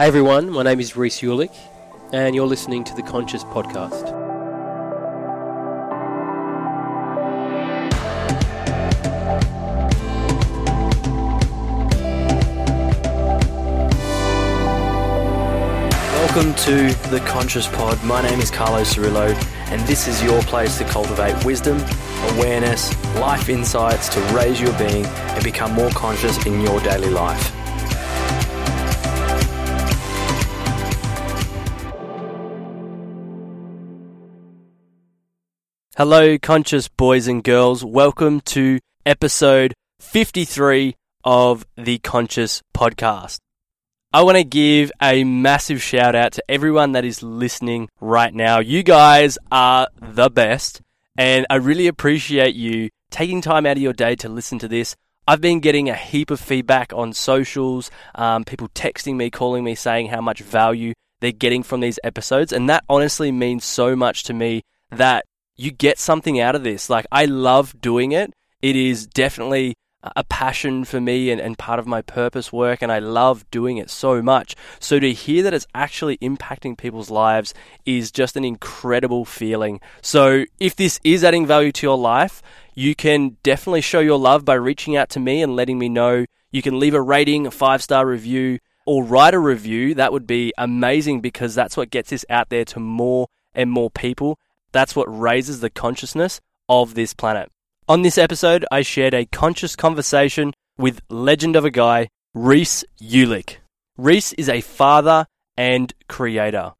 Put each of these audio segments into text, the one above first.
Hey everyone, my name is Rhys Uhlich, and you're listening to the Conscious Podcast. Welcome to the Conscious Pod. My name is Carlos Cirillo, and this is your place to cultivate wisdom, awareness, life insights to raise your being and become more conscious in your daily life. Hello, conscious boys and girls. Welcome to episode 53 of the Conscious Podcast. I want to give a massive shout out to everyone that is listening right now. You guys are the best, and I really appreciate you taking time out of your day to listen to this. I've been getting a heap of feedback on socials, um, people texting me, calling me, saying how much value they're getting from these episodes, and that honestly means so much to me that you get something out of this. Like, I love doing it. It is definitely a passion for me and, and part of my purpose work, and I love doing it so much. So to hear that it's actually impacting people's lives is just an incredible feeling. So if this is adding value to your life, you can definitely show your love by reaching out to me and letting me know. You can leave a rating, a five star review, or write a review. That would be amazing because that's what gets this out there to more and more people. That's what raises the consciousness of this planet. On this episode, I shared a conscious conversation with legend of a guy, Rhys Uhlich. Rhys is a father and creator.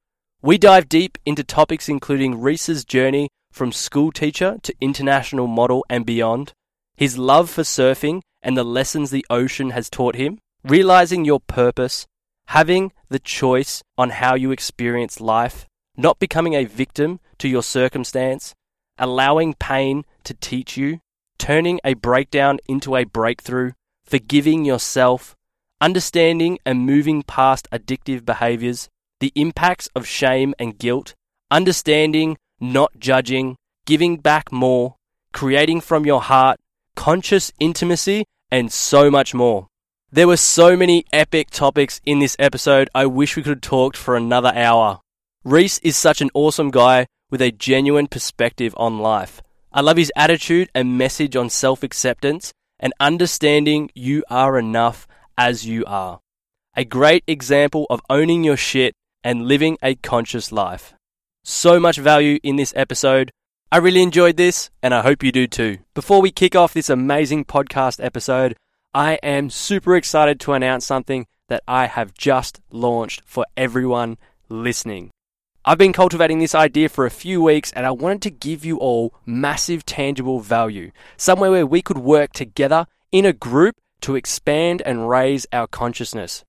We dive deep into topics including Rhys's journey from school teacher to international model and beyond, his love for surfing and the lessons the ocean has taught him, realizing your purpose, having the choice on how you experience life, not becoming a victim to your circumstance, allowing pain to teach you, turning a breakdown into a breakthrough, forgiving yourself, understanding and moving past addictive behaviors, the impacts of shame and guilt, understanding, not judging, giving back more, creating from your heart, conscious intimacy, and so much more. There were so many epic topics in this episode, I wish we could have talked for another hour. Rhys is such an awesome guy with a genuine perspective on life. I love his attitude and message on self acceptance and understanding you are enough as you are. A great example of owning your shit and living a conscious life. So much value in this episode. I really enjoyed this, and I hope you do too. Before we kick off this amazing podcast episode, I am super excited to announce something that I have just launched for everyone listening. I've been cultivating this idea for a few weeks and I wanted to give you all massive tangible value, somewhere where we could work together in a group to expand and raise our consciousness.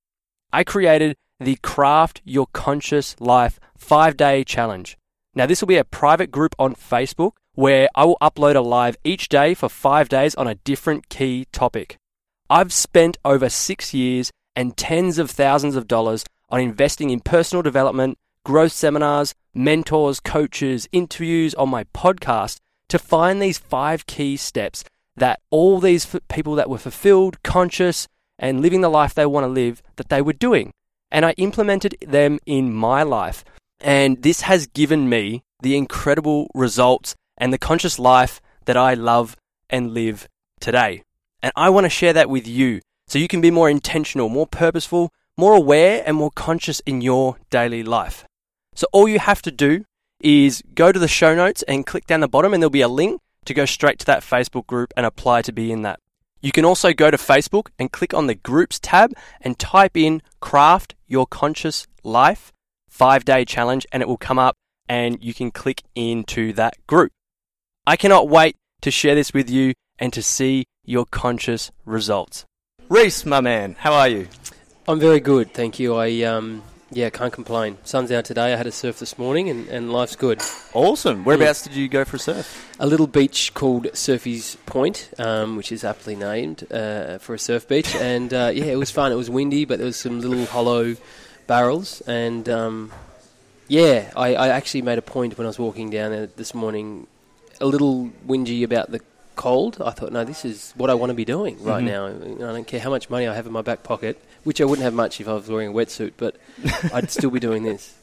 I created the Craft Your Conscious Life 5 day challenge. Now, this will be a private group on Facebook where I will upload a live each day for 5 days on a different key topic. I've spent over 6 years and tens of thousands of dollars on investing in personal development growth seminars, mentors, coaches, interviews on my podcast to find these five key steps that all these people that were fulfilled, conscious, and living the life they want to live that they were doing. And I implemented them in my life. And this has given me the incredible results and the conscious life that I love and live today. And I want to share that with you so you can be more intentional, more purposeful, more aware, and more conscious in your daily life. So all you have to do is go to the show notes and click down the bottom, and there'll be a link to go straight to that Facebook group and apply to be in that. You can also go to Facebook and click on the groups tab and type in Craft Your Conscious Life five day challenge, and it will come up and you can click into that group. I cannot wait to share this with you and to see your conscious results. Rhys, my man, how are you? I'm very good, thank you. I um, yeah, can't complain. Sun's out today. I had a surf this morning, and, and life's good. Awesome. Whereabouts did you go for a surf? A little beach called Surfies Point, um, which is aptly named uh, for a surf beach. And uh, yeah, it was fun. It was windy, but there was some little hollow barrels. And um, yeah, I, I actually made a point when I was walking down there this morning, a little whingy about the cold, I thought, no, this is what I want to be doing right Mhm. now. I don't care how much money I have in my back pocket, which I wouldn't have much if I was wearing a wetsuit, but I'd still be doing this.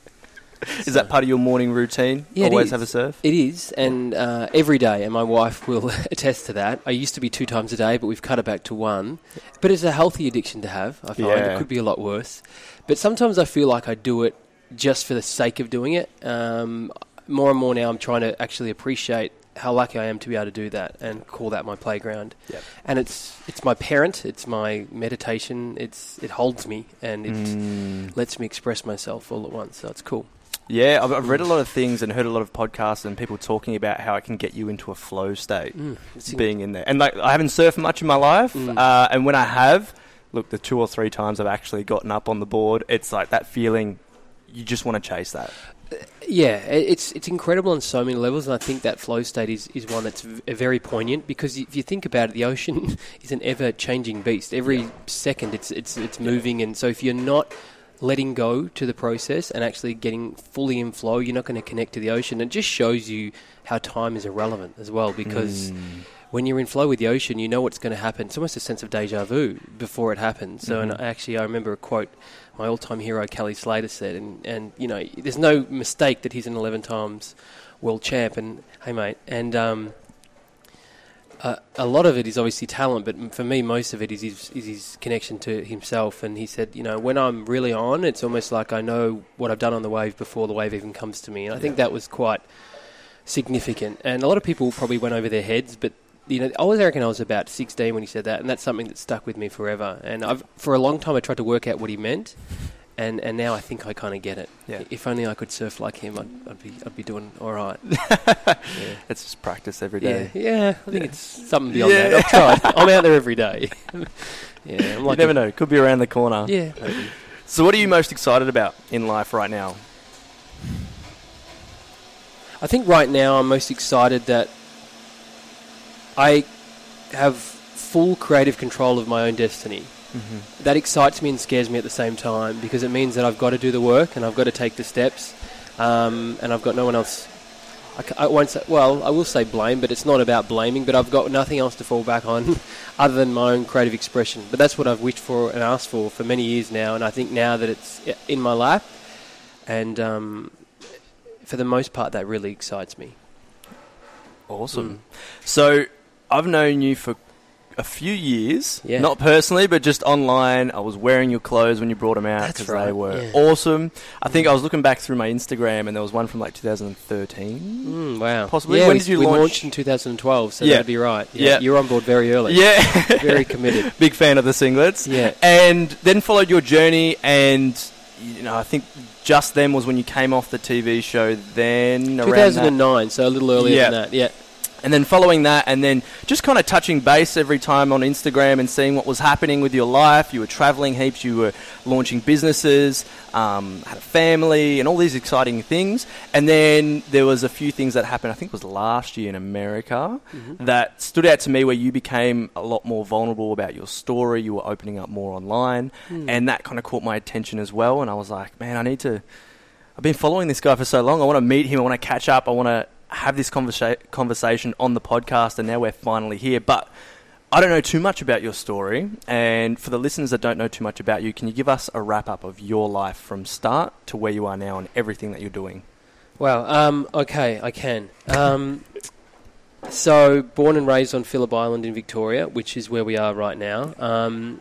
Is that part of your morning routine? Yeah, Always is. have a surf? It is, and uh, every day, and my wife will attest to that. I used to be two times a day, but we've cut it back to one. But it's a healthy addiction to have. I find Yeah. it could be a lot worse. But sometimes I feel like I do it just for the sake of doing it. Um, more and more now, I'm trying to actually appreciate how lucky I am to be able to do that and call that my playground. Yep. And it's it's my parent, it's my meditation. It's it holds me and it Mm. lets me express myself all at once. So it's cool. Yeah, I've, I've read a lot of things and heard a lot of podcasts and people talking about how it can get you into a flow state. Mm, being in there. And like I haven't surfed much in my life, Mm. uh, and when I have, look, the two or three times I've actually gotten up on the board, it's like that feeling. You just want to chase that. Yeah, it's it's incredible on so many levels, and I think that flow state is, is one that's v- very poignant because if you think about it, the ocean is an ever changing beast. Every second, it's it's it's moving, and so if you're not letting go to the process and actually getting fully in flow, you're not going to connect to the ocean. It just shows you how time is irrelevant as well because. Mm. When you're in flow with the ocean, you know what's going to happen. It's almost a sense of deja vu before it happens. So, and Mhm. actually, I remember a quote my all-time hero Kelly Slater said, and, and you know, there's no mistake that he's an 11 times world champ. And hey, mate, and um, uh, a lot of it is obviously talent, but for me, most of it is his, is his connection to himself. And he said, you know, when I'm really on, it's almost like I know what I've done on the wave before the wave even comes to me. And I think that was quite significant. And a lot of people probably went over their heads, but you know, I was reckon I was about 16 when he said that, and that's something that stuck with me forever. And I've, for a long time, I tried to work out what he meant, and, and now I think I kind of get it. Yeah. If only I could surf like him, I'd, I'd be I'd be doing all right. yeah. It's just practice every day. yeah, yeah. I think it's something beyond Yeah. that. I've tried. I'm out there every day. yeah, I'm You like never a- know. Could be around the corner. Yeah, maybe. So, what are you most excited about in life right now? I think right now I'm most excited that I have full creative control of my own destiny. Mm-hmm. That excites me and scares me at the same time because it means that I've got to do the work and I've got to take the steps, um, and I've got no one else. I, I won't say, well, I will say blame, but it's not about blaming. But I've got nothing else to fall back on other than my own creative expression. But that's what I've wished for and asked for for many years now, and I think now that it's in my lap, and um, for the most part, that really excites me. Awesome. So, I've known you for a few years. Yeah. Not personally, but just online. I was wearing your clothes when you brought them out because they were yeah. awesome. I think I was looking back through my Instagram and there was one from like 2013. Mm, wow. Possibly. Yeah, When we, did you we launch? launched in 2012, so Yeah. that'd be right. Yeah. Yeah. You're on board very early. Yeah. Very committed. Big fan of the singlets. Yeah. And then followed your journey and. You know, I think just then was when you came off the TV show. Then around 2009, so a little earlier than that. Yeah. And then following that, and then just kind of touching base every time on Instagram and seeing what was happening with your life. You were traveling heaps, you were launching businesses, um, had a family, and all these exciting things. And then there was a few things that happened, I think it was last year in America, that stood out to me where you became a lot more vulnerable about your story. You were opening up more online, and that kind of caught my attention as well. And I was like, man, I need to. I've been following this guy for so long. I want to meet him. I want to catch up. I want to have this conversa- conversation on the podcast. And now we're finally here. But I don't know too much about your story. And for the listeners that don't know too much about you, can you give us a wrap up of your life from start to where you are now and everything that you're doing? Well, Um, okay, I can. Um, so, born and raised on Phillip Island in Victoria, which is where we are right now. Um,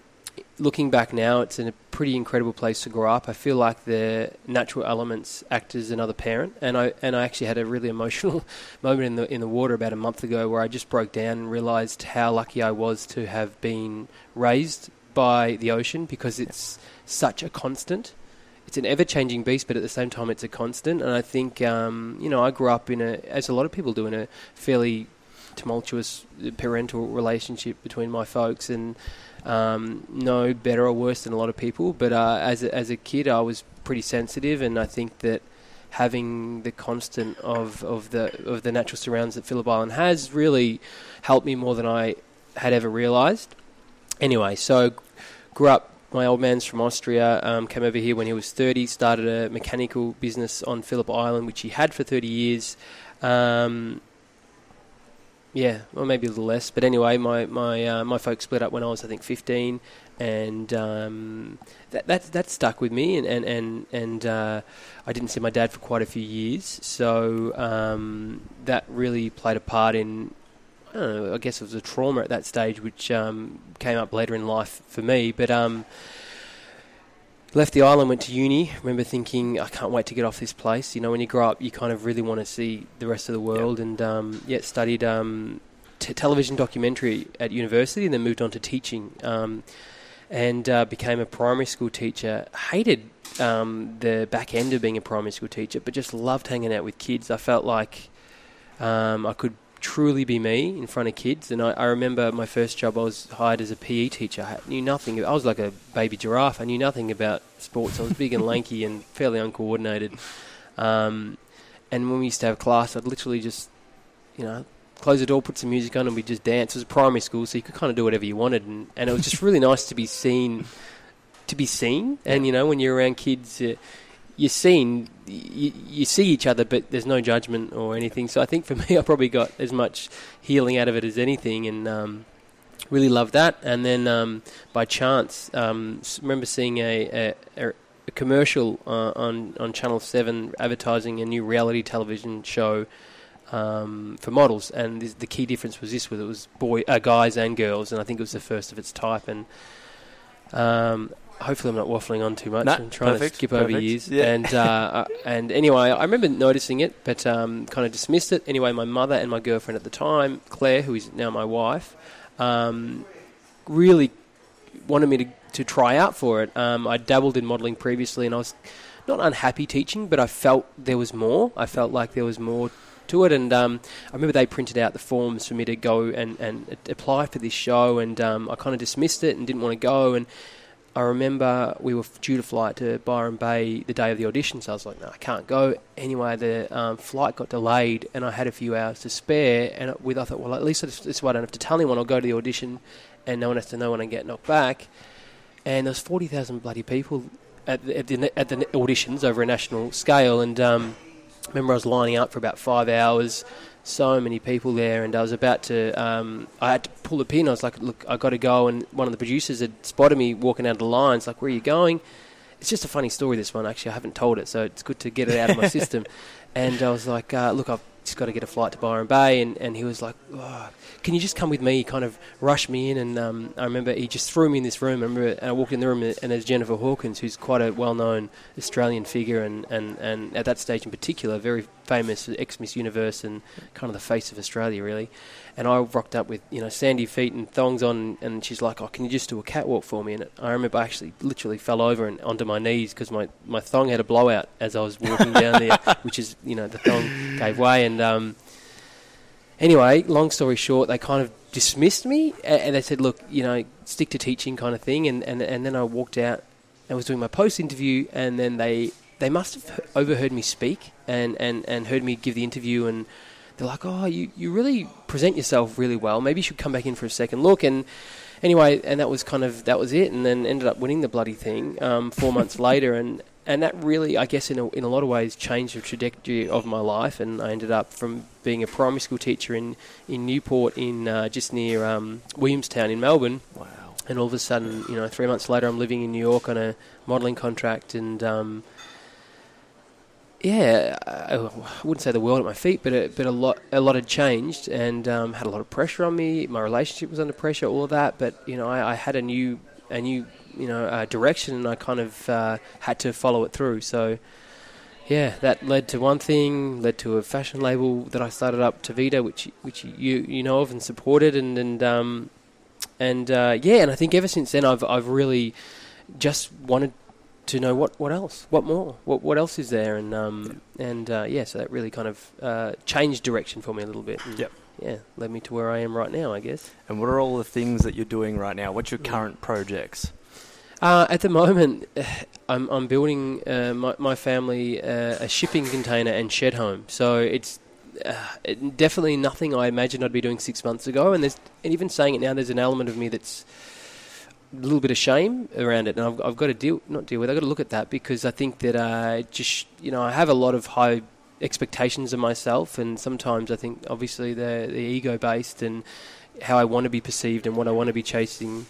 looking back now, it's a pretty incredible place to grow up. I feel like the natural elements act as another parent, and I and I actually had a really emotional moment in the in the water about a month ago where I just broke down and realised how lucky I was to have been raised by the ocean because it's such a constant it's an ever-changing beast, but at the same time, it's a constant. And I think, um, you know, I grew up in a, as a lot of people do, in a fairly tumultuous parental relationship between my folks, and um, no better or worse than a lot of people. But uh, as a, as a kid, I was pretty sensitive, and I think that having the constant of, of the of the natural surrounds that Phillip Island has really helped me more than I had ever realised. Anyway, so grew up my old man's from Austria, um, came over here when he was 30, started a mechanical business on Phillip Island, which he had for 30 years. Um, Yeah, well, maybe a little less. But anyway, my my uh, my folks split up when I was, I think, 15, and um, that that that stuck with me. And and and, and uh, I didn't see my dad for quite a few years, so um, that really played a part in. I, don't know, I guess it was a trauma at that stage, which um, came up later in life for me. But um, left the island, went to uni. Remember thinking, I can't wait to get off this place. You know, when you grow up, you kind of really want to see the rest of the world. And um, yeah, studied um, t- television documentary at university, and then moved on to teaching. Um, and uh, became a primary school teacher. Hated um, the back end of being a primary school teacher, but just loved hanging out with kids. I felt like um, I could truly be me in front of kids. And I, I, remember my first job, I was hired as a PE teacher. I knew nothing. I was like a baby giraffe. I knew nothing about sports. I was big and lanky and fairly uncoordinated. Um, and when we used to have class, I'd literally just, you know, close the door, put some music on, and we just dance. It was primary school, so you could kind of do whatever you wanted, and, and it was just really nice to be seen, to be seen. And you know, when you're around kids, uh, you're seen, you, you see each other, but there's no judgment or anything. So I think for me, I probably got as much healing out of it as anything, and um, really loved that. And then um, by chance, um, remember seeing a, a, a commercial uh, on on Channel Seven advertising a new reality television show um, for models, and this, the key difference was this: was it was boy, uh, guys and girls, and I think it was the first of its type. And um, hopefully, I'm not waffling on too much. Nah, I'm trying perfect, to skip perfect. over years. Yeah. And uh, uh, and anyway, I remember noticing it, but um, kind of dismissed it. Anyway, my mother and my girlfriend at the time, Claire, who is now my wife, um, really wanted me to to try out for it. Um, I dabbled in modelling previously, and I was not unhappy teaching, but I felt there was more. I felt like there was more to it. And um, I remember they printed out the forms for me to go and, and apply for this show, and um, I kind of dismissed it and didn't want to go. And I remember we were due to fly to Byron Bay the day of the audition, so I was like, no, I can't go. Anyway, the um, flight got delayed, and I had a few hours to spare. And with I thought, well, at least this, way I don't have to tell anyone. I'll go to the audition, and no one has to know when I get knocked back. And there was forty thousand bloody people at the, at the, at the auditions over a national scale, and um, remember I was lining up for about five hours. So many people there, and I was about to. Um, I had to pull the pin. I was like, "Look, I got to go." And one of the producers had spotted me walking out of the lines. Like, "Where are you going?" It's just a funny story. This one, actually, I haven't told it, so it's good to get it out of my system. And I was like, uh, "Look, I've just got to get a flight to Byron Bay," and, and he was like, oh, "Can you just come with me?" He kind of rushed me in, and um, I remember he just threw me in this room. I remember, and I walked in the room, and there's Jennifer Hawkins, who's quite a well-known Australian figure, and, and, and at that stage in particular, very famous ex Miss Universe and kind of the face of Australia, really. And I rocked up with you know sandy feet and thongs on, and she's like, "Oh, can you just do a catwalk for me?" And I remember I actually literally fell over and onto my knees because my, my thong had a blowout as I was walking down there, which is you know the thong gave way. And um, anyway, long story short, they kind of dismissed me and they said, "Look, you know, stick to teaching," kind of thing. And and and then I walked out and was doing my post interview, and then they they must have overheard me speak and, and, and heard me give the interview and they're like, oh, you, you really present yourself really well. Maybe you should come back in for a second look. And anyway, and that was kind of that was it. And then ended up winning the bloody thing um, four months later. And, and that really, I guess, in a, in a lot of ways, changed the trajectory of my life. And I ended up from being a primary school teacher in in Newport, in uh, just near um, Williamstown in Melbourne. Wow. And all of a sudden, you know, three months later, I'm living in New York on a modelling contract and. Um, yeah, I wouldn't say the world at my feet, but a, but a lot a lot had changed and um, had a lot of pressure on me. My relationship was under pressure, all of that. But you know, I, I had a new a new you know uh, direction, and I kind of uh, had to follow it through. So yeah, that led to one thing, led to a fashion label that I started up, Tavita, which which you you know of and supported, and and um, and uh, yeah, and I think ever since then I've I've really just wanted to know what, what else, what more, what what else is there, and um, and uh, yeah, so that really kind of uh, changed direction for me a little bit. Yep. Yeah, led me to where I am right now, I guess. And what are all the things that you're doing right now? What's your Mm. current projects? Uh, at the moment, I'm I'm building uh, my my family uh, a shipping container and shed home. So it's uh, it, definitely nothing I imagined I'd be doing six months ago. And there's and even saying it now, there's an element of me that's little bit of shame around it, and I've, I've got to deal not deal with. I've got to look at that because I think that uh, just you know I have a lot of high expectations of myself, and sometimes I think obviously they're, they're ego based and how I want to be perceived and what I want to be chasing.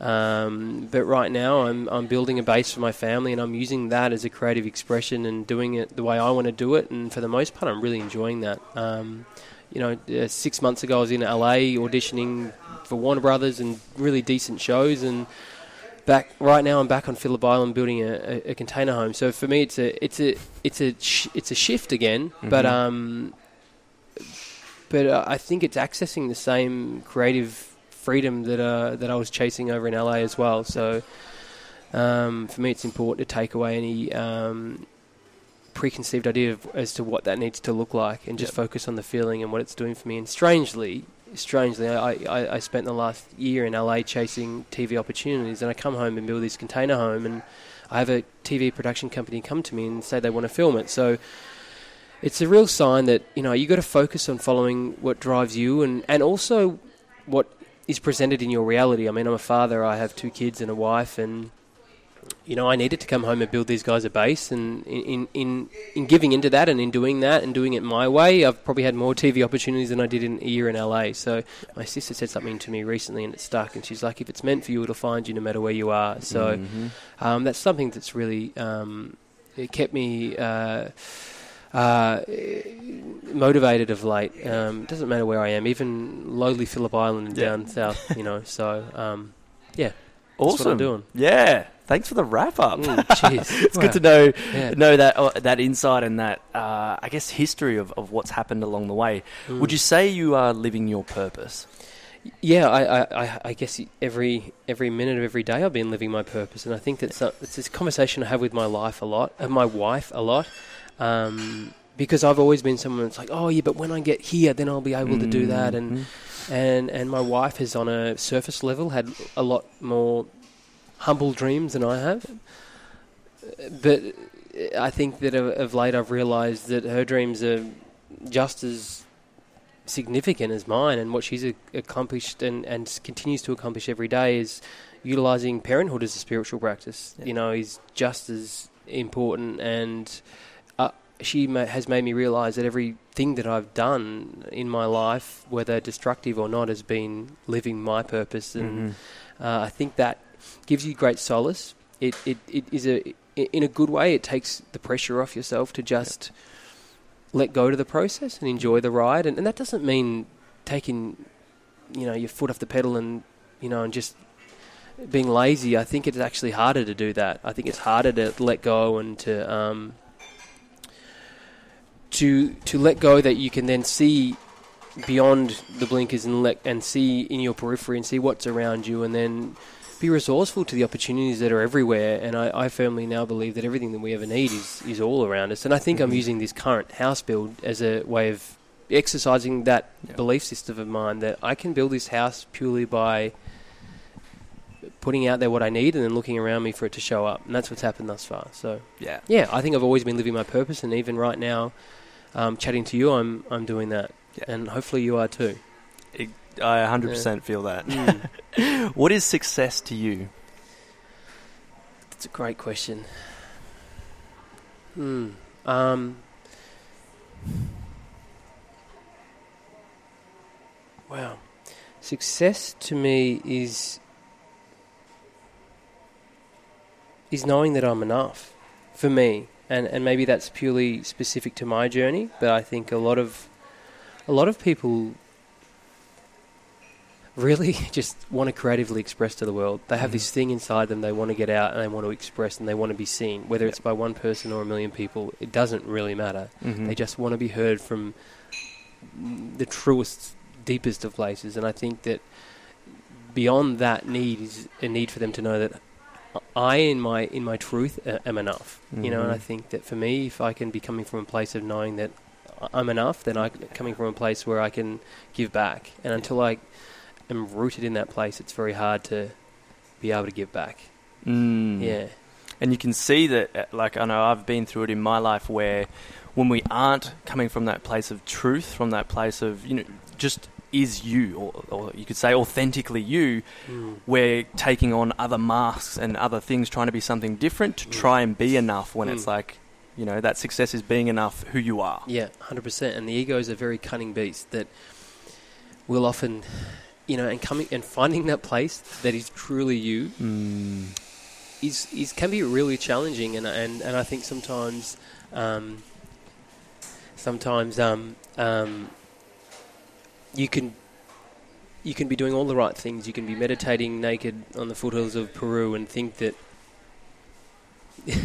Um, but right now, I'm I'm building a base for my family, and I'm using that as a creative expression and doing it the way I want to do it. And for the most part, I'm really enjoying that. Um, you know, uh, six months ago, I was in LA auditioning for Warner Brothers and really decent shows, and back right now, I'm back on Phillip Island building a, a, a container home. So for me, it's a it's a it's a sh- it's a shift again, but Mhm. um, but uh, I think it's accessing the same creative freedom that uh, that I was chasing over in LA as well. So um, for me, it's important to take away any um, preconceived idea of, as to what that needs to look like, and just Yep. focus on the feeling and what it's doing for me. And strangely, strangely, I, I, I spent the last year in LA chasing TV opportunities, and I come home and build this container home, and I have a TV production company come to me and say they want to film it. So it's a real sign that you know you got to focus on following what drives you, and and also what is presented in your reality. I mean, I'm a father. I have two kids and a wife, and you know, I needed to come home and build these guys a base. And in, in, in, in giving into that and in doing that and doing it my way, I've probably had more TV opportunities than I did in a year in LA. So my sister said something to me recently and it stuck. And she's like, if it's meant for you, it'll find you no matter where you are. So Mhm. um, that's something that's really um, it kept me uh, uh, motivated of late. Um, it doesn't matter where I am, even lowly Phillip Island Yeah. down south, you know. So um, yeah, that's awesome. what I'm doing. Yeah. Thanks for the wrap up. Mm, cheers. it's good to know Yeah. know that uh, that insight and that uh, I guess history of, of what's happened along the way. Mm. Would you say you are living your purpose? Yeah, I, I, I- guess every every minute of every day I've been living my purpose, and I think that's uh, it's this conversation I have with my life a lot, of my wife a lot, um, because I've always been someone that's like, oh yeah, but when I get here, then I'll be able to do that, and Mhm. And and my wife has on a surface level had a lot more humble dreams than I have, but I think that of, of late I've realised that her dreams are just as significant as mine, and what she's a- accomplished and and continues to accomplish every day is utilising parenthood as a spiritual practice. Yeah. You know, is just as important and. She ma- has made me realise that everything that I've done in my life, whether destructive or not, has been living my purpose, and Mhm. uh, I think that gives you great solace. It, it, it is a in a good way. It takes the pressure off yourself to just let go to the process and enjoy the ride. And, and that doesn't mean taking you know your foot off the pedal and you know and just being lazy. I think it's actually harder to do that. I think it's harder to let go and to um, to to let go that you can then see beyond the blinkers and let and see in your periphery and see what's around you and then be resourceful to the opportunities that are everywhere and I, I firmly now believe that everything that we ever need is, is all around us and I think I'm Mhm. using this current house build as a way of exercising that Yeah. belief system of mine that I can build this house purely by putting out there what I need and then looking around me for it to show up and that's what's happened thus far so Yeah. yeah I think I've always been living my purpose and even right now um, chatting to you I'm I'm doing that Yeah. and hopefully you are too I 100% feel that. Mm. what is success to you? That's a great question. Hmm. Um. Wow. Success to me is is knowing that I'm enough for me, and and maybe that's purely specific to my journey. But I think a lot of a lot of people really just want to creatively express to the world. They have Mhm. this thing inside them they want to get out and they want to express and they want to be seen. Whether it's by one person or a million people, it doesn't really matter. Mhm. They just want to be heard from the truest, deepest of places. And I think that beyond that need is a need for them to know that I, in my in my truth, uh, am enough. You know, and I Mhm. think that for me, if I can be coming from a place of knowing that I'm enough, then I coming from a place where I can give back. And until I am rooted in that place, it's very hard to be able to give back. Mm. Yeah. And you can see that, uh, like, I know I've been through it in my life where when we aren't coming from that place of truth, from that place of, you know, just is you, or, or you could say authentically you, Mm. we're taking on other masks and other things, trying to be something different to Mm. try and be enough when it's Mm. like, You know that success is being enough who you are. Yeah, hundred percent. And the ego is a very cunning beast that will often, you know, and coming and finding that place that is truly you Mm. is is can be really challenging. And and, and I think sometimes, um, sometimes um, um, you can. You can be doing all the right things. You can be meditating naked on the foothills of Peru and think that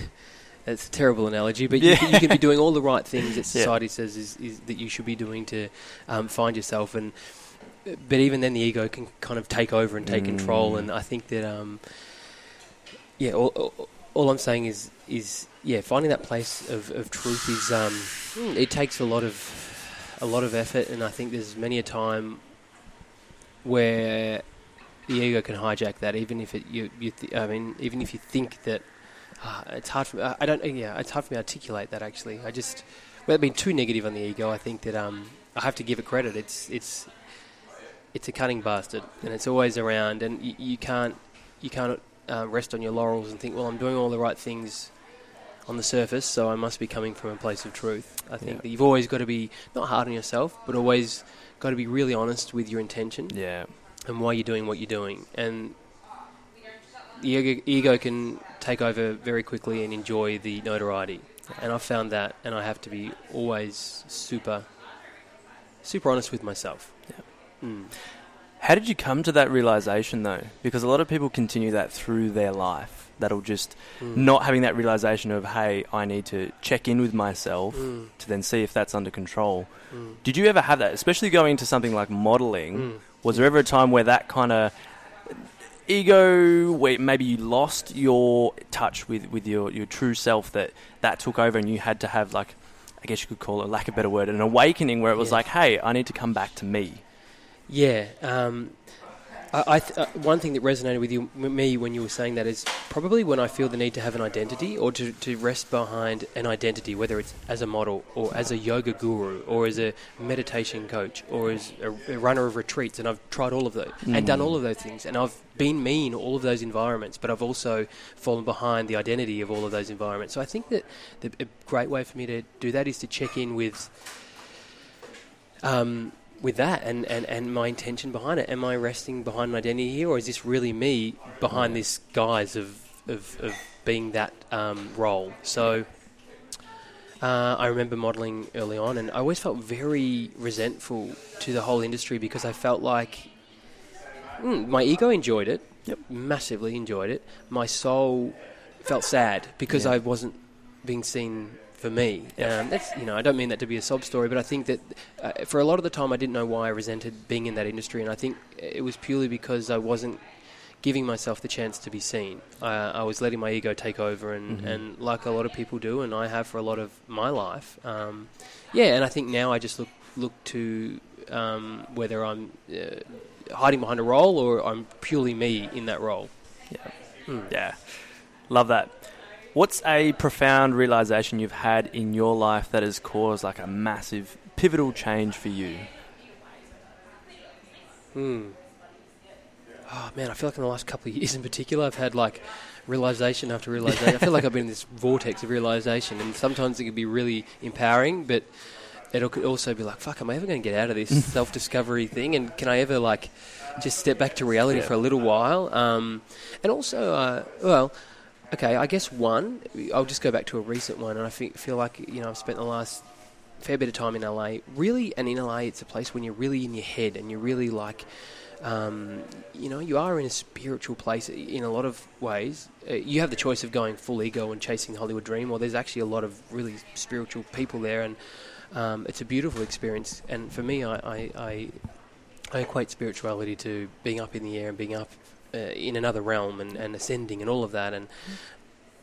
It's a terrible analogy, but you, Yeah. can, you can be doing all the right things that Yeah. society says is, is that you should be doing to um, find yourself, and but even then the ego can kind of take over and take control. Mm. And I think that um, yeah, all, all, all I'm saying is is yeah, finding that place of, of truth is um, mm, it takes a lot of a lot of effort, and I think there's many a time where the ego can hijack that, even if it you, you th- I mean, even if you think that uh, it's hard for I I don't yeah, it's hard for me to articulate that actually. I just without being too negative on the ego, I think that um, I have to give it credit. It's it's it's a cunning bastard, and it's always around, and you, you can't you can't uh, rest on your laurels and think, well, I'm doing all the right things on the surface, so I must be coming from a place of truth. I think Yeah. that you've always got to be not hard on yourself, but always got to be really honest with your intention Yeah. and why you're doing what you're doing. And the ego, ego can take over very quickly and enjoy the notoriety. And I've found that, and I have to be always super, super honest with myself. Yeah. Mm. How did you come to that realization though? Because a lot of people continue that through their life. That'll just Mm. not having that realization of, hey, I need to check in with myself Mm. to then see if that's under control. Mm. Did you ever have that, especially going into something like modeling? Mm. Was there ever a time where that kind of ego, where maybe you lost your touch with, with your, your true self, that that took over and you had to have, like, I guess you could call it, lack of a better word, an awakening where it was Yeah. like, hey, I need to come back to me? Yeah. Um, I, I th- uh, one thing that resonated with you, me when you were saying that is probably when I feel the need to have an identity or to, to rest behind an identity, whether it's as a model or as a yoga guru or as a meditation coach or as a, a runner of retreats. And I've tried all of those and done Mm. all of those things. And I've been me in all of those environments, but I've also fallen behind the identity of all of those environments. So I think that the, a great way for me to do that is to check in with. Um, with that and, and, and my intention behind it. Am I resting behind an identity here, or is this really me behind this guise of, of, of being that um, role? So uh, I remember modelling early on, and I always felt very resentful to the whole industry because I felt like mm, my ego enjoyed it, Yep. massively enjoyed it. My soul felt sad because Yeah. I wasn't being seen for me. Um, that's you know I don't mean that to be a sob story, but I think that uh, for a lot of the time I didn't know why I resented being in that industry, and I think it was purely because I wasn't giving myself the chance to be seen. Uh, I was letting my ego take over, and, Mhm. and like a lot of people do, and I have for a lot of my life. Um, yeah, and I think now I just look look to um, whether I'm uh, hiding behind a role or I'm purely me in that role. Yeah. Mm. Yeah. Love that. What's a profound realization you've had in your life that has caused like a massive pivotal change for you? Hmm. Oh man, I feel like in the last couple of years in particular, I've had like realization after realization. I feel like I've been in this vortex of realization, and sometimes it can be really empowering, but it could also be like, "Fuck, am I ever going to get out of this self-discovery thing? And can I ever like just step back to reality Yeah. for a little while?" Um, and also, uh, well. Okay, I guess one. I'll just go back to a recent one, and I feel like you know I've spent the last fair bit of time in LA. Really, and in LA, it's a place when you're really in your head and you're really like, um, you know, you are in a spiritual place in a lot of ways. Uh, you have the choice of going full ego and chasing Hollywood dream, or there's actually a lot of really spiritual people there, and um, it's a beautiful experience. And for me, I, I, I, I equate spirituality to being up in the air and being up uh, in another realm and, and ascending and all of that. And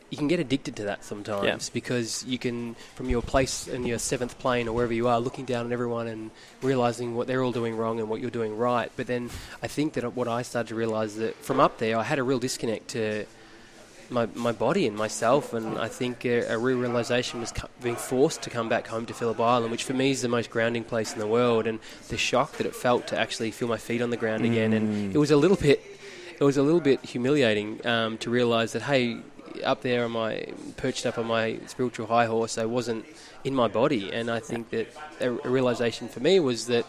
you can get addicted to that sometimes Yeah. because you can, from your place in your seventh plane or wherever you are, looking down on everyone and realizing what they're all doing wrong and what you're doing right. But then I think that what I started to realize that from up there, I had a real disconnect to my, my body and myself, and I think a, a real realization was co- being forced to come back home to Phillip Island, which for me is the most grounding place in the world, and the shock that it felt to actually feel my feet on the ground again, and Mm. it was a little bit, it was a little bit humiliating um, to realize that hey, up there on my perched up on my spiritual high horse. I wasn't in my body, and I think that a, a realization for me was that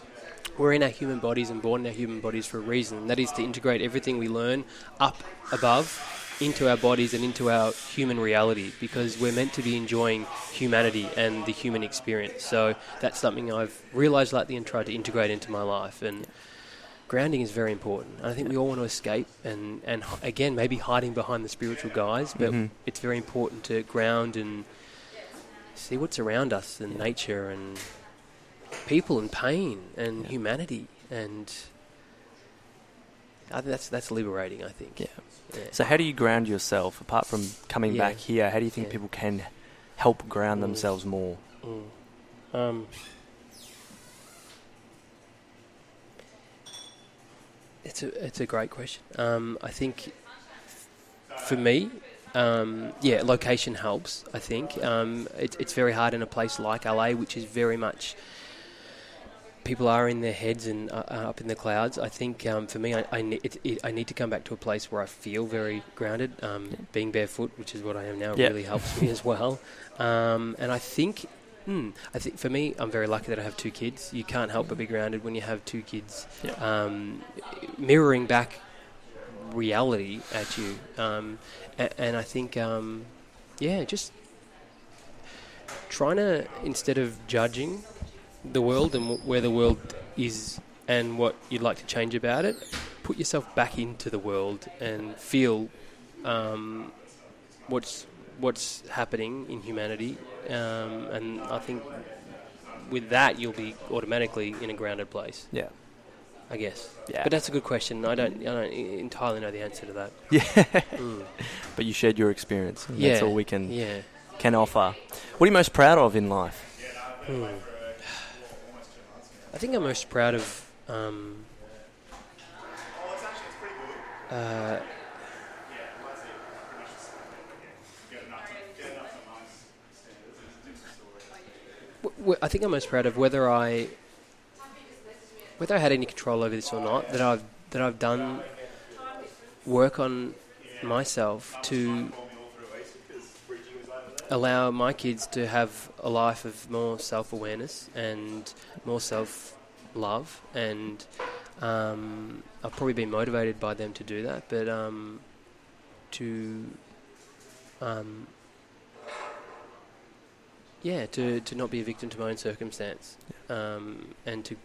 we're in our human bodies and born in our human bodies for a reason. And that is to integrate everything we learn up above into our bodies and into our human reality because we're meant to be enjoying humanity and the human experience. So that's something I've realized lately and tried to integrate into my life. And grounding is very important. And I think we all want to escape and, and again, maybe hiding behind the spiritual guise, but Mhm. it's very important to ground and see what's around us and nature and people and pain and Yeah. humanity and I think that's that's liberating. I think. Yeah. Yeah. So how do you ground yourself apart from coming Yeah. back here? How do you think Yeah. people can help ground Mm. themselves more? Mm. Um, it's a it's a great question. Um, I think for me, um, yeah, location helps. I think um, it, it's very hard in a place like LA, which is very much people are in their heads and uh, uh, up in the clouds. I think um, for me, I I, ne- it, it, I need to come back to a place where I feel very grounded. Um, Being barefoot, which is what I am now, Yeah. really helps me as well. Um, and I think. Hmm, I think for me, I'm very lucky that I have two kids. You can't help but be grounded when you have two kids, Yeah. um, mirroring back reality at you. Um, and, and I think, um, yeah, just trying to instead of judging the world and wh- where the world is and what you'd like to change about it, put yourself back into the world and feel um, what's what's happening in humanity. Um, and I think with that, you'll be automatically in a grounded place. Yeah. I guess. Yeah. But that's a good question. I don't. I don't entirely know the answer to that. Yeah. Mm. But you shared your experience. and Yeah. That's all we can Yeah. can offer. What are you most proud of in life? Hmm. I think I'm most proud of. Um, uh, I think I'm most proud of whether I whether I had any control over this or not. That I've that I've done work on myself to allow my kids to have a life of more self awareness and more self love, and um, I've probably been motivated by them to do that, but um, to um, yeah, to, to not be a victim to my own circumstance, um, and to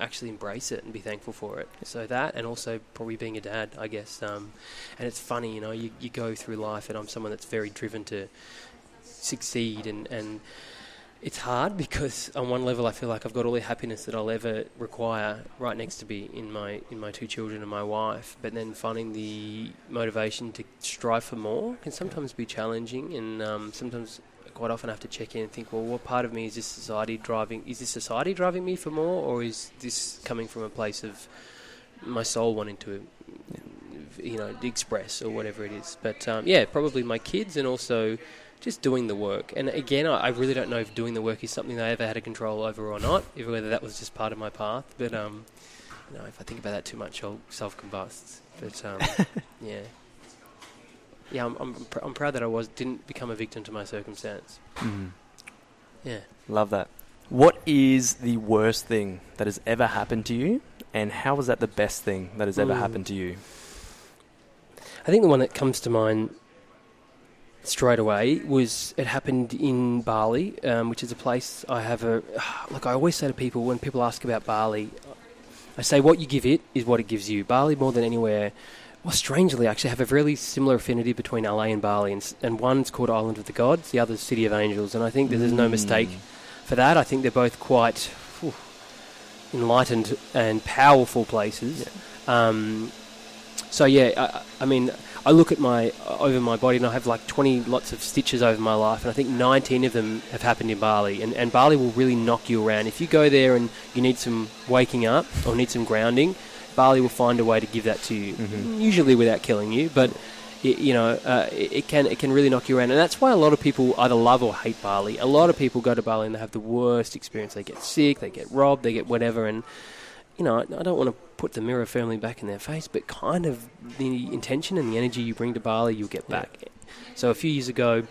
actually embrace it and be thankful for it. So that, and also probably being a dad, I guess. Um, and it's funny, you know, you, you go through life, and I'm someone that's very driven to succeed, and, and it's hard because on one level I feel like I've got all the happiness that I'll ever require right next to me in my in my two children and my wife. But then finding the motivation to strive for more can sometimes be challenging, and um, sometimes quite often I have to check in and think, well, what part of me is this society driving? Is this society driving me for more, or is this coming from a place of my soul wanting to, you know, express or whatever it is? But um, yeah, probably my kids and also just doing the work. And again, I, I really don't know if doing the work is something I ever had a control over or not, if whether that was just part of my path. But um, you know, if I think about that too much, I'll self-combust. But um, yeah, yeah, I'm I'm, pr- I'm proud that I was didn't become a victim to my circumstance. Mm. Yeah. Love that. What is the worst thing that has ever happened to you, and how was that the best thing that has ever Mm. happened to you? I think the one that comes to mind straight away was it happened in Bali, um, which is a place I have a. Look, I always say to people when people ask about Bali, I say what you give it is what it gives you. Bali, more than anywhere, well, strangely, I actually have a really similar affinity between LA and Bali, and, and one's called Island of the Gods, the other's City of Angels, and I think there's no mistake for that. I think they're both quite whew, enlightened and powerful places. Um, so yeah, I, I mean, I look at my over my body and I have like 20 lots of stitches over my life, and I think 19 of them have happened in Bali. And, and Bali will really knock you around if you go there and you need some waking up or need some grounding. Bali will find a way to give that to you, Mhm. usually without killing you, but. It, you know, uh, it, it can it can really knock you around, and that's why a lot of people either love or hate Bali. A lot of people go to Bali and they have the worst experience. They get sick, they get robbed, they get whatever, and you know, I, I don't want to put the mirror firmly back in their face, but kind of the intention and the energy you bring to Bali, you'll get Yeah. back. So a few years ago,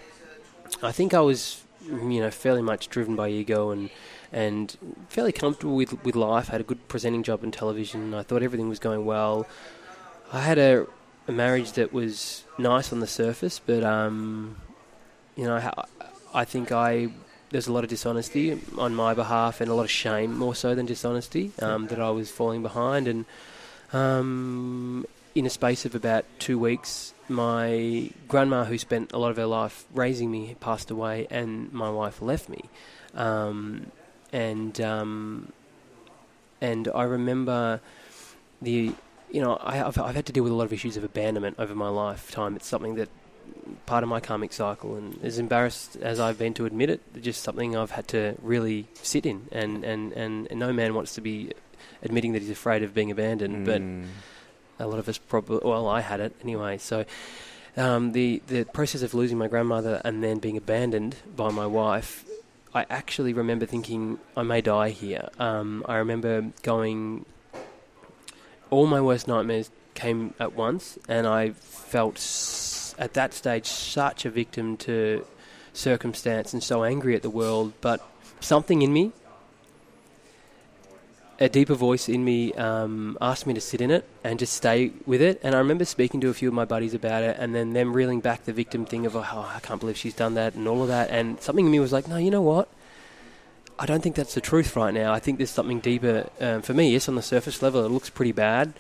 I think I was, you know, fairly much driven by ego and and fairly comfortable with with life. I had a good presenting job in television. I thought everything was going well. I had a, a marriage that was nice on the surface, but um, you know, I, I think I there's a lot of dishonesty on my behalf and a lot of shame more so than dishonesty um, that I was falling behind and um, in a space of about two weeks my grandma who spent a lot of her life raising me passed away and my wife left me um, and um, and I remember the you know I, have I've had to deal with a lot of issues of abandonment over my lifetime it's something that part of my karmic cycle, and as embarrassed as I've been to admit it, just something I've had to really sit in. And, and, and, and no man wants to be admitting that he's afraid of being abandoned, Mm. but a lot of us probably, well, I had it anyway. So um, the the process of losing my grandmother and then being abandoned by my wife. I actually remember thinking I may die here. Um, I remember going. All my worst nightmares came at once, and I felt at that stage such a victim to circumstance and so angry at the world. But something in me, a deeper voice in me, um, asked me to sit in it and just stay with it. And I remember speaking to a few of my buddies about it, and then them reeling back the victim thing of, oh, I can't believe she's done that, and all of that. And something in me was like, no, you know what? I don't think that's the truth right now. I think there's something deeper um, for me. Yes, on the surface level, it looks pretty bad,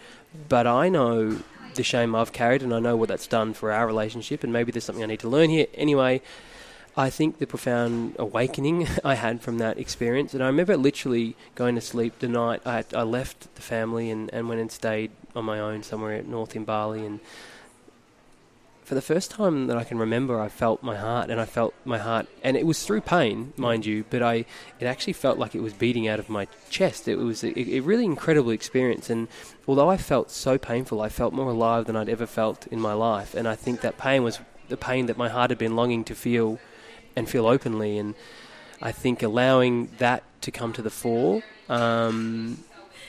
but I know the shame I've carried, and I know what that's done for our relationship, and maybe there's something I need to learn here. Anyway, I think the profound awakening I had from that experience, and I remember literally going to sleep the night I, I left the family and, and went and stayed on my own somewhere at north in Bali, and for the first time that I can remember, I felt my heart, and I felt my heart, and it was through pain, mind you, but I it actually felt like it was beating out of my chest. It was a, a really incredible experience, and although I felt so painful, I felt more alive than I'd ever felt in my life, and I think that pain was the pain that my heart had been longing to feel, and feel openly, and I think allowing that to come to the fore um,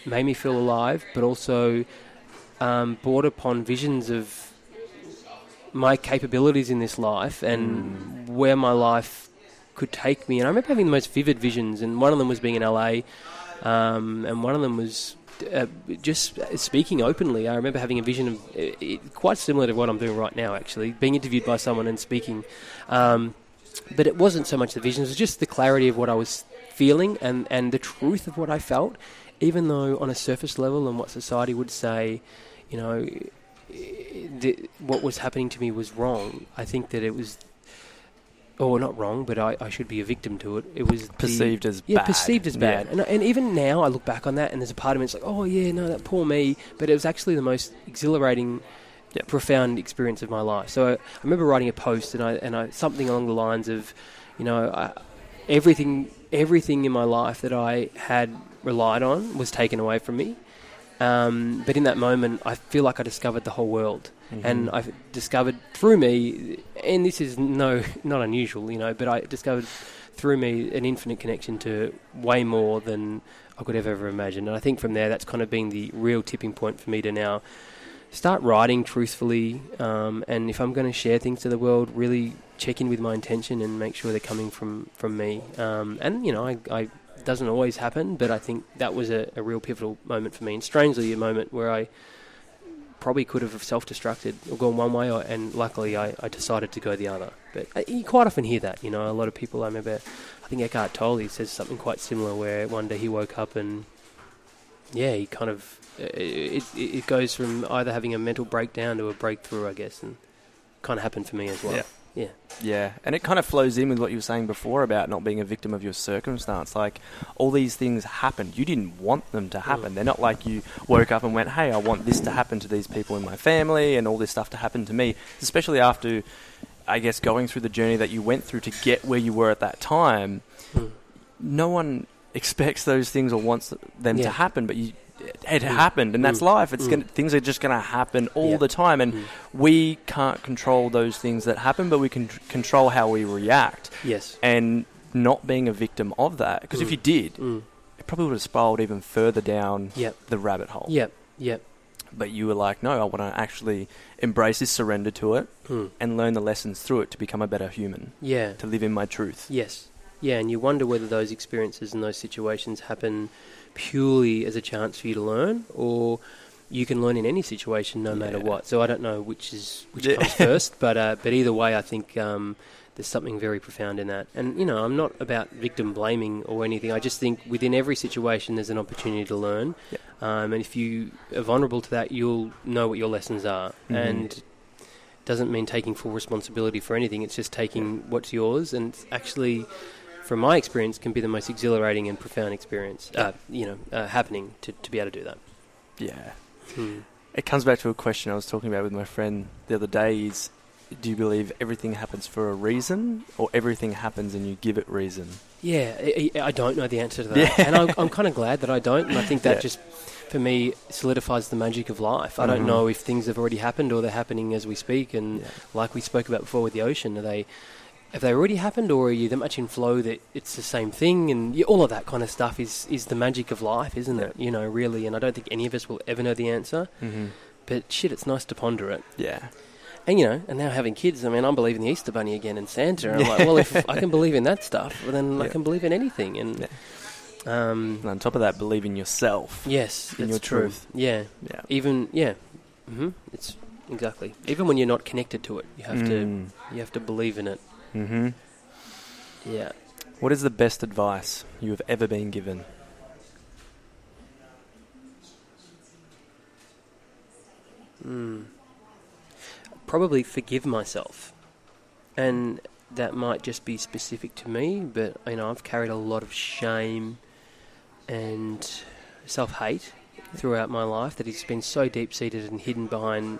made me feel alive, but also um, brought upon visions of my capabilities in this life and where my life could take me. And I remember having the most vivid visions, and one of them was being in LA, um, and one of them was uh, just speaking openly. I remember having a vision of uh, it, quite similar to what I'm doing right now, actually, being interviewed by someone and speaking. Um, but it wasn't so much the vision; it was just the clarity of what I was feeling and, and the truth of what I felt. Even though on a surface level, and what society would say, you know, the, what was happening to me was wrong. I think that it was, oh, or not wrong, but I, I should be a victim to it. It was the- Perceived as yeah, bad. perceived as bad. Yeah. And, and even now, I look back on that, and there's a part of me that's like, oh yeah, no, that poor me. But it was actually the most exhilarating, Yep. profound experience of my life. So I, I remember writing a post, and I and I something along the lines of, you know, I, everything everything in my life that I had relied on was taken away from me. Um, but in that moment, I feel like I discovered the whole world, Mm-hmm. and I discovered through me, and this is no not unusual, you know, but I discovered through me an infinite connection to way more than I could have ever imagined. And I think from there, that's kind of been the real tipping point for me to now start writing truthfully. Um, and if I'm going to share things to the world, really check in with my intention and make sure they're coming from from me. Um, and you know, I, I doesn't always happen, but I think that was a, a real pivotal moment for me, and strangely, a moment where I probably could have self-destructed or gone one way, or, and luckily I, I decided to go the other. But uh, you quite often hear that, you know. A lot of people, I remember, I think Eckhart Tolle says something quite similar, where one day he woke up and yeah, he kind of it, it, it goes from either having a mental breakdown to a breakthrough, I guess, and kind of happened for me as well. Yeah. Yeah. Yeah, and it kind of flows in with what you were saying before about not being a victim of your circumstance. Like, all these things happened. You didn't want them to happen. They're not like you woke up and went, hey, I want this to happen to these people in my family and all this stuff to happen to me. Especially after, I guess, going through the journey that you went through to get where you were at that time. Mm. No one expects those things or wants them Yeah. to happen, but you. It Mm. happened, and that's Mm. life. It's Mm. gonna, things are just going to happen all Yeah. the time, and we can't control those things that happen, but we can tr- control how we react. Yes. And not being a victim of that, because if you did, it probably would have spiraled even further down Yep. the rabbit hole. Yep. Yep. but you were like, no, I want to actually embrace this, surrender to it, and learn the lessons through it to become a better human, Yeah. to live in my truth. Yes. Yeah, and you wonder whether those experiences and those situations happen purely as a chance for you to learn, or you can learn in any situation, no matter what. So I don't know which is which Yeah. comes first, but uh, but either way, I think um, there's something very profound in that. And you know, I'm not about victim blaming or anything. I just think within every situation, there's an opportunity to learn. Yeah. Um, and if you are vulnerable to that, you'll know what your lessons are. Mhm. And doesn't mean taking full responsibility for anything. It's just taking what's yours, and actually, from my experience, can be the most exhilarating and profound experience. Uh, you know, uh, happening to, to be able to do that. Yeah. Hmm. It comes back to a question I was talking about with my friend the other day is do you believe everything happens for a reason or everything happens and you give it reason? Yeah, I, I I don't know the answer to that, Yeah. and I'm, I'm kind of glad that I don't. And I think that Yeah. just, for me, solidifies the magic of life. I don't Mhm. know if things have already happened or they're happening as we speak. And Yeah. like we spoke about before with the ocean, are they have they already happened, or are you that much in flow that it's the same thing? And yeah, all of that kind of stuff is is the magic of life, isn't it? You know, really. And I don't think any of us will ever know the answer. Mm-hmm. But shit, it's nice to ponder it. Yeah. And you know, and now having kids, I mean, I'm believing the Easter Bunny again and Santa. And I'm like, well, if I can believe in that stuff, well, then I can believe in anything. And Yeah. um, And on top of that, believe in yourself. yes, In your true. truth. Yeah, Yeah. even yeah, hmm it's exactly. Even when you're not connected to it, you have to you have to believe in it. Mm-hmm. Yeah. What is the best advice you have ever been given? Mm. Probably forgive myself, and that might just be specific to me. But you know, I've carried a lot of shame and self-hate throughout my life that has been so deep-seated and hidden behind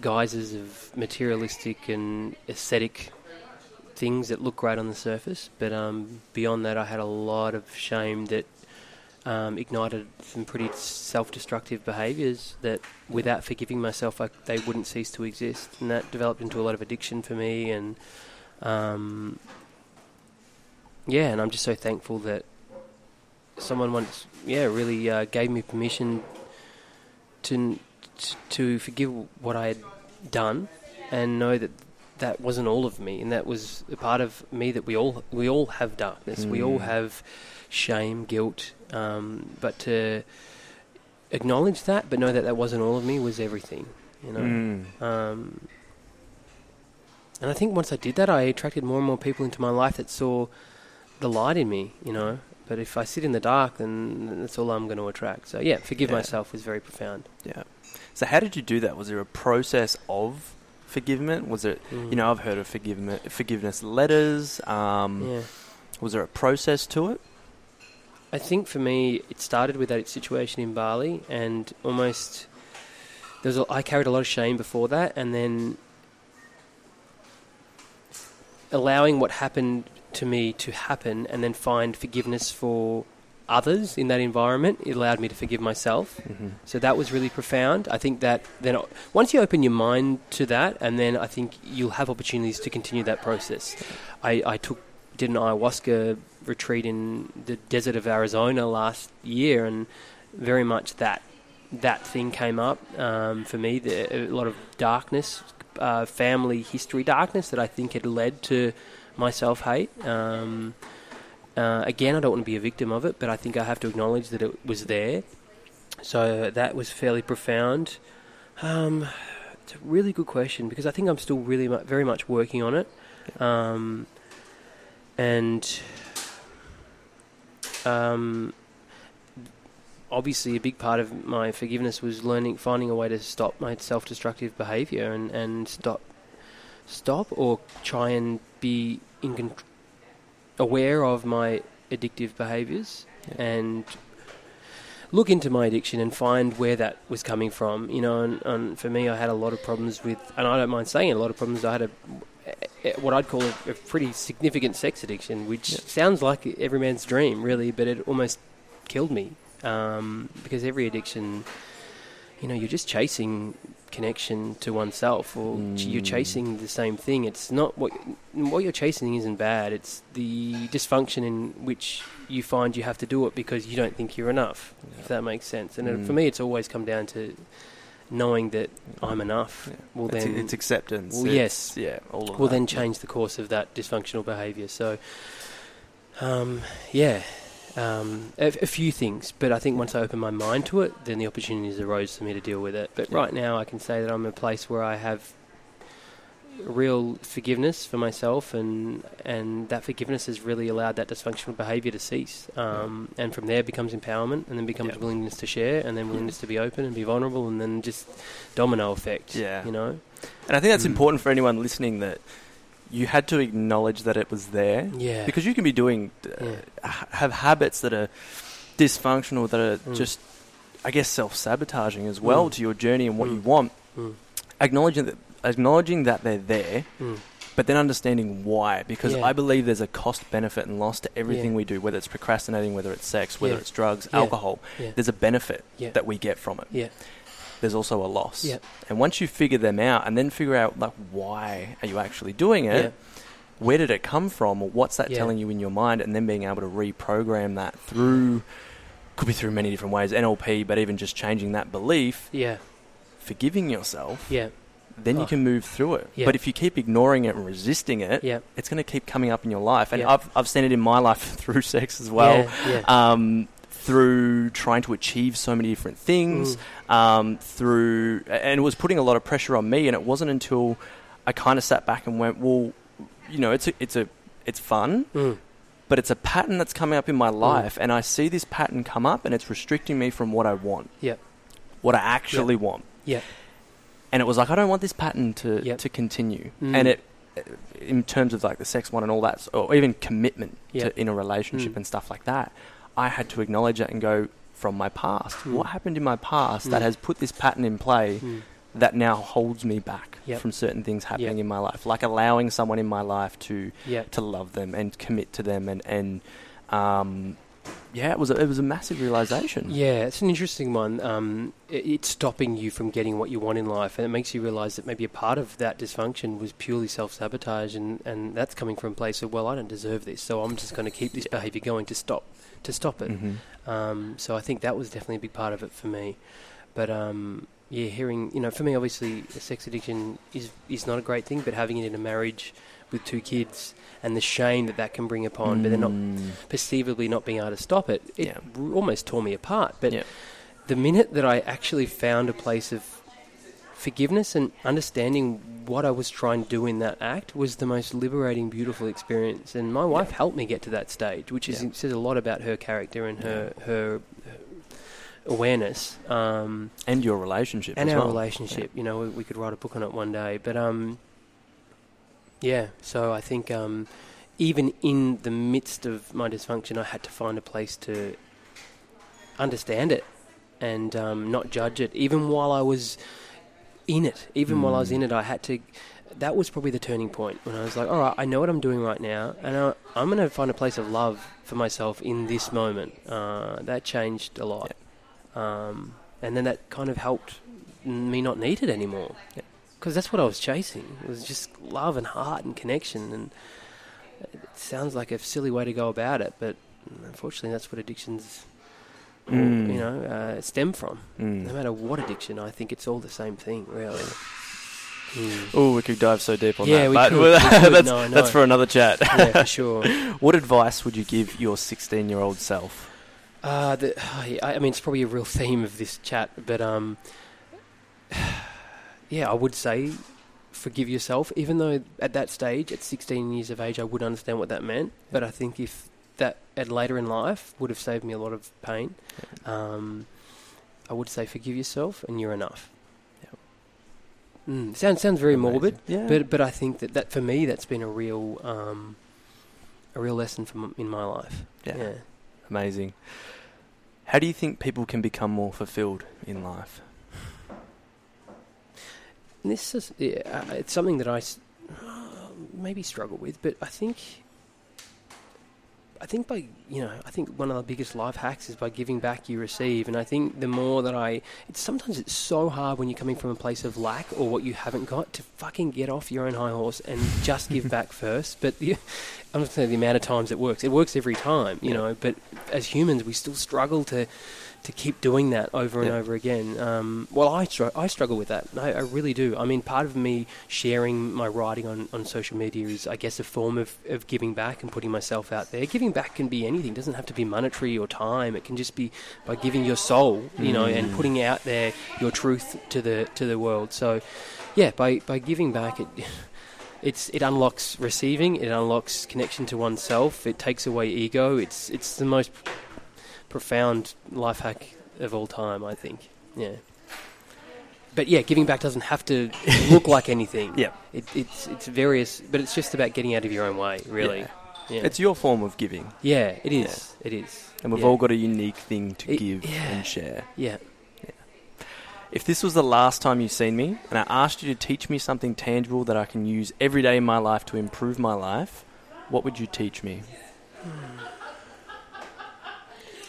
guises of materialistic and aesthetic things that look great on the surface. But um, beyond that, I had a lot of shame that um, ignited some pretty self-destructive behaviours that, without forgiving myself, I, they wouldn't cease to exist, and that developed into a lot of addiction for me. And um, yeah, and I'm just so thankful that someone once, yeah, really uh, gave me permission to to forgive what I had done, and know that that wasn't all of me, and that was a part of me that we all we all have darkness. We all Mm. have shame, guilt, um, but to acknowledge that, but know that that wasn't all of me, was everything. You know. Mm. Um, and I think once I did that, I attracted more and more people into my life that saw the light in me. You know. But if I sit in the dark, then that's all I'm going to attract. So yeah, forgive Yeah. myself was very profound. Yeah. So how did you do that? Was there a process of forgiveness? Was it, Mm. you know, I've heard of forgiveness, forgiveness letters. Um, yeah. Was there a process to it? I think for me, it started with that situation in Bali, and almost there was a, I carried a lot of shame before that, and then allowing what happened to me to happen, and then find forgiveness for others in that environment. It allowed me to forgive myself. Mm-hmm. So that was really profound. I think that then once you open your mind to that, and then I think you'll have opportunities to continue that process. I, I took did an ayahuasca retreat in the desert of Arizona last year, and very much that that thing came up um, for me. The, a lot of darkness, uh, family history darkness that I think had led to my self hate. Um, uh, again, I don't want to be a victim of it, but I think I have to acknowledge that it was there. So that was fairly profound. Um, it's a really good question because I think I'm still really mu- very much working on it. Um, and um, obviously, a big part of my forgiveness was learning, finding a way to stop my self-destructive behaviour and, and stop, stop or try and be in con- aware of my addictive behaviours Yeah. and look into my addiction and find where that was coming from. You know, and, and for me, I had a lot of problems with, and I don't mind saying it, a lot of problems. I had a what I'd call a, a pretty significant sex addiction, which Yeah. sounds like every man's dream, really, but it almost killed me um, because every addiction, you know, you're just chasing connection to oneself, or ch- you're Mm. chasing the same thing. It's not what what you're chasing isn't bad. It's the dysfunction in which you find you have to do it because you don't think you're enough. If that makes sense. And Mm. for me, it's always come down to knowing that I'm enough Yeah. will it's, then it's acceptance. Well, It's- yes. yeah, all of will then change the course of that dysfunctional behaviour. So, um, yeah, um, a, a few things. But I think once I opened my mind to it, then the opportunities arose for me to deal with it. But Yeah. right now, I can say that I'm in a place where I have real forgiveness for myself, and and that forgiveness has really allowed that dysfunctional behaviour to cease. Um, And from there becomes empowerment, and then becomes Yeah. willingness to share, and then willingness to be open and be vulnerable, and then just domino effect. Yeah. you know. And I think that's Mm. important for anyone listening that you had to acknowledge that it was there Yeah. because you can be doing uh, Yeah. ha- have habits that are dysfunctional that are Mm. just I guess self-sabotaging as well Mm. to your journey and what you Mm. want Mm. acknowledging that acknowledging that they're there Mm. but then understanding why because Yeah. I believe there's a cost benefit and loss to everything Yeah. we do whether it's procrastinating whether it's sex whether it's drugs alcohol there's a benefit that we get from it Yeah. There's also a loss Yeah. and once you figure them out and then figure out like why are you actually doing it Yeah. where did it come from or what's that Yeah. telling you in your mind and then being able to reprogram that through could be through many different ways NLP but even just changing that belief Yeah. forgiving yourself Yeah. then you Oh. can move through it but if you keep ignoring it and resisting it Yeah. it's going to keep coming up in your life and. I've, I've seen it in my life through sex as well Yeah. yeah. um, through trying to achieve so many different things Mm. um, through and it was putting a lot of pressure on me and it wasn't until I kind of sat back and went well you know it's a, it's a it's fun Mm. but it's a pattern that's coming up in my life and I see this pattern come up and it's restricting me from what I want Yep. what I actually want Yep. and it was like I don't want this pattern to Yep. to continue Mm. and it in terms of like the sex one and all that or even commitment Yep. to in a relationship Mm. and stuff like that I had to acknowledge it and go from my past Mm. what happened in my past that Mm. has put this pattern in play Mm. that now holds me back Yep. from certain things happening Yep. in my life like allowing someone in my life to Yeah. to love them and commit to them and and um, yeah it was a, it was a massive realization Yeah, it's an interesting one. Um, it, it's stopping you from getting what you want in life, and it makes you realise that maybe a part of that dysfunction was purely self-sabotage, and, and that's coming from a place of well, I don't deserve this, so I'm just going to keep this behaviour going to stop to stop it. Mhm. Um, so I think that was definitely a big part of it for me. But um, yeah, hearing you know, for me, obviously, a sex addiction is is not a great thing, but having it in a marriage with two kids and the shame that that can bring upon, but then not Mm. perceivably not being able to stop it, it Yeah. r- almost tore me apart. But Yeah. the minute that I actually found a place of forgiveness and understanding what I was trying to do in that act was the most liberating, beautiful experience. And my wife helped me get to that stage, which is, Yeah. says a lot about her character and her her, awareness. Um, and your relationship and our well. relationship. You know, we, we could write a book on it one day. But um, yeah. So I think um, even in the midst of my dysfunction, I had to find a place to understand it and um, not judge it. Even while I was in it, even while I was Mm. in it, I had to. That was probably the turning point when I was like, all right, I know what I'm doing right now, and I, I'm going to find a place of love for myself in this moment. Uh, that changed a lot. Um, and then that kind of helped me not need it anymore. Yeah. Because that's what I was chasing. It was just love and heart and connection. And it sounds like a silly way to go about it, but unfortunately, that's what addictions, Mm. you know, uh, stem from. Mm. No matter what addiction, I think it's all the same thing, really. Mm. Oh, we could dive so deep on Yeah, that, we but could, we could. that's No, that's for another chat. yeah, for sure. what advice would you give your 16-year-old self? Uh, the, I I mean, it's probably a real theme of this chat, but um, yeah, I would say forgive yourself. Even though at that stage, at 16 years of age, I would understand what that meant. But I think if at later in life would have saved me a lot of pain, um, I would say forgive yourself, and you're enough. Mm, sounds sounds very morbid, Yeah. but but I think that, that for me that's been a real um, a real lesson from in my life. yeah. yeah. Amazing. How do you think people can become more fulfilled in life? And this is yeah, uh, it's something that I s- maybe struggle with, but I think I think by you know I think one of the biggest life hacks is by giving back you receive, and I think the more that I it's sometimes it's so hard when you're coming from a place of lack or what you haven't got to fucking get off your own high horse and just give back first. But the, I'm not saying the amount of times it works. It works every time, you know. But as humans, we still struggle to to keep doing that over and Yeah. over again. Um, well, I str- I struggle with that. I, I really do. I mean, part of me sharing my writing on, on social media is, I guess, a form of, of giving back and putting myself out there. Giving back can be anything. It doesn't have to be monetary or time. It can just be by giving your soul, you know, and Mm. putting out there your truth to the to the world. So, yeah, by by giving back, it it's it unlocks receiving. It unlocks connection to oneself. It takes away ego. It's it's the most profound life hack of all time, I think. Yeah. But yeah, giving back doesn't have to look like anything. Yeah. It, it's it's various, but it's just about getting out of your own way, really. Yeah. Yeah. It's your form of giving, yeah, it is. It is. and we've Yeah. all got a unique thing to It- give yeah. and share. Yeah. Yeah. If this was the last time you've seen me, and I asked you to teach me something tangible that I can use every day in my life to improve my life, what would you teach me? Hmm.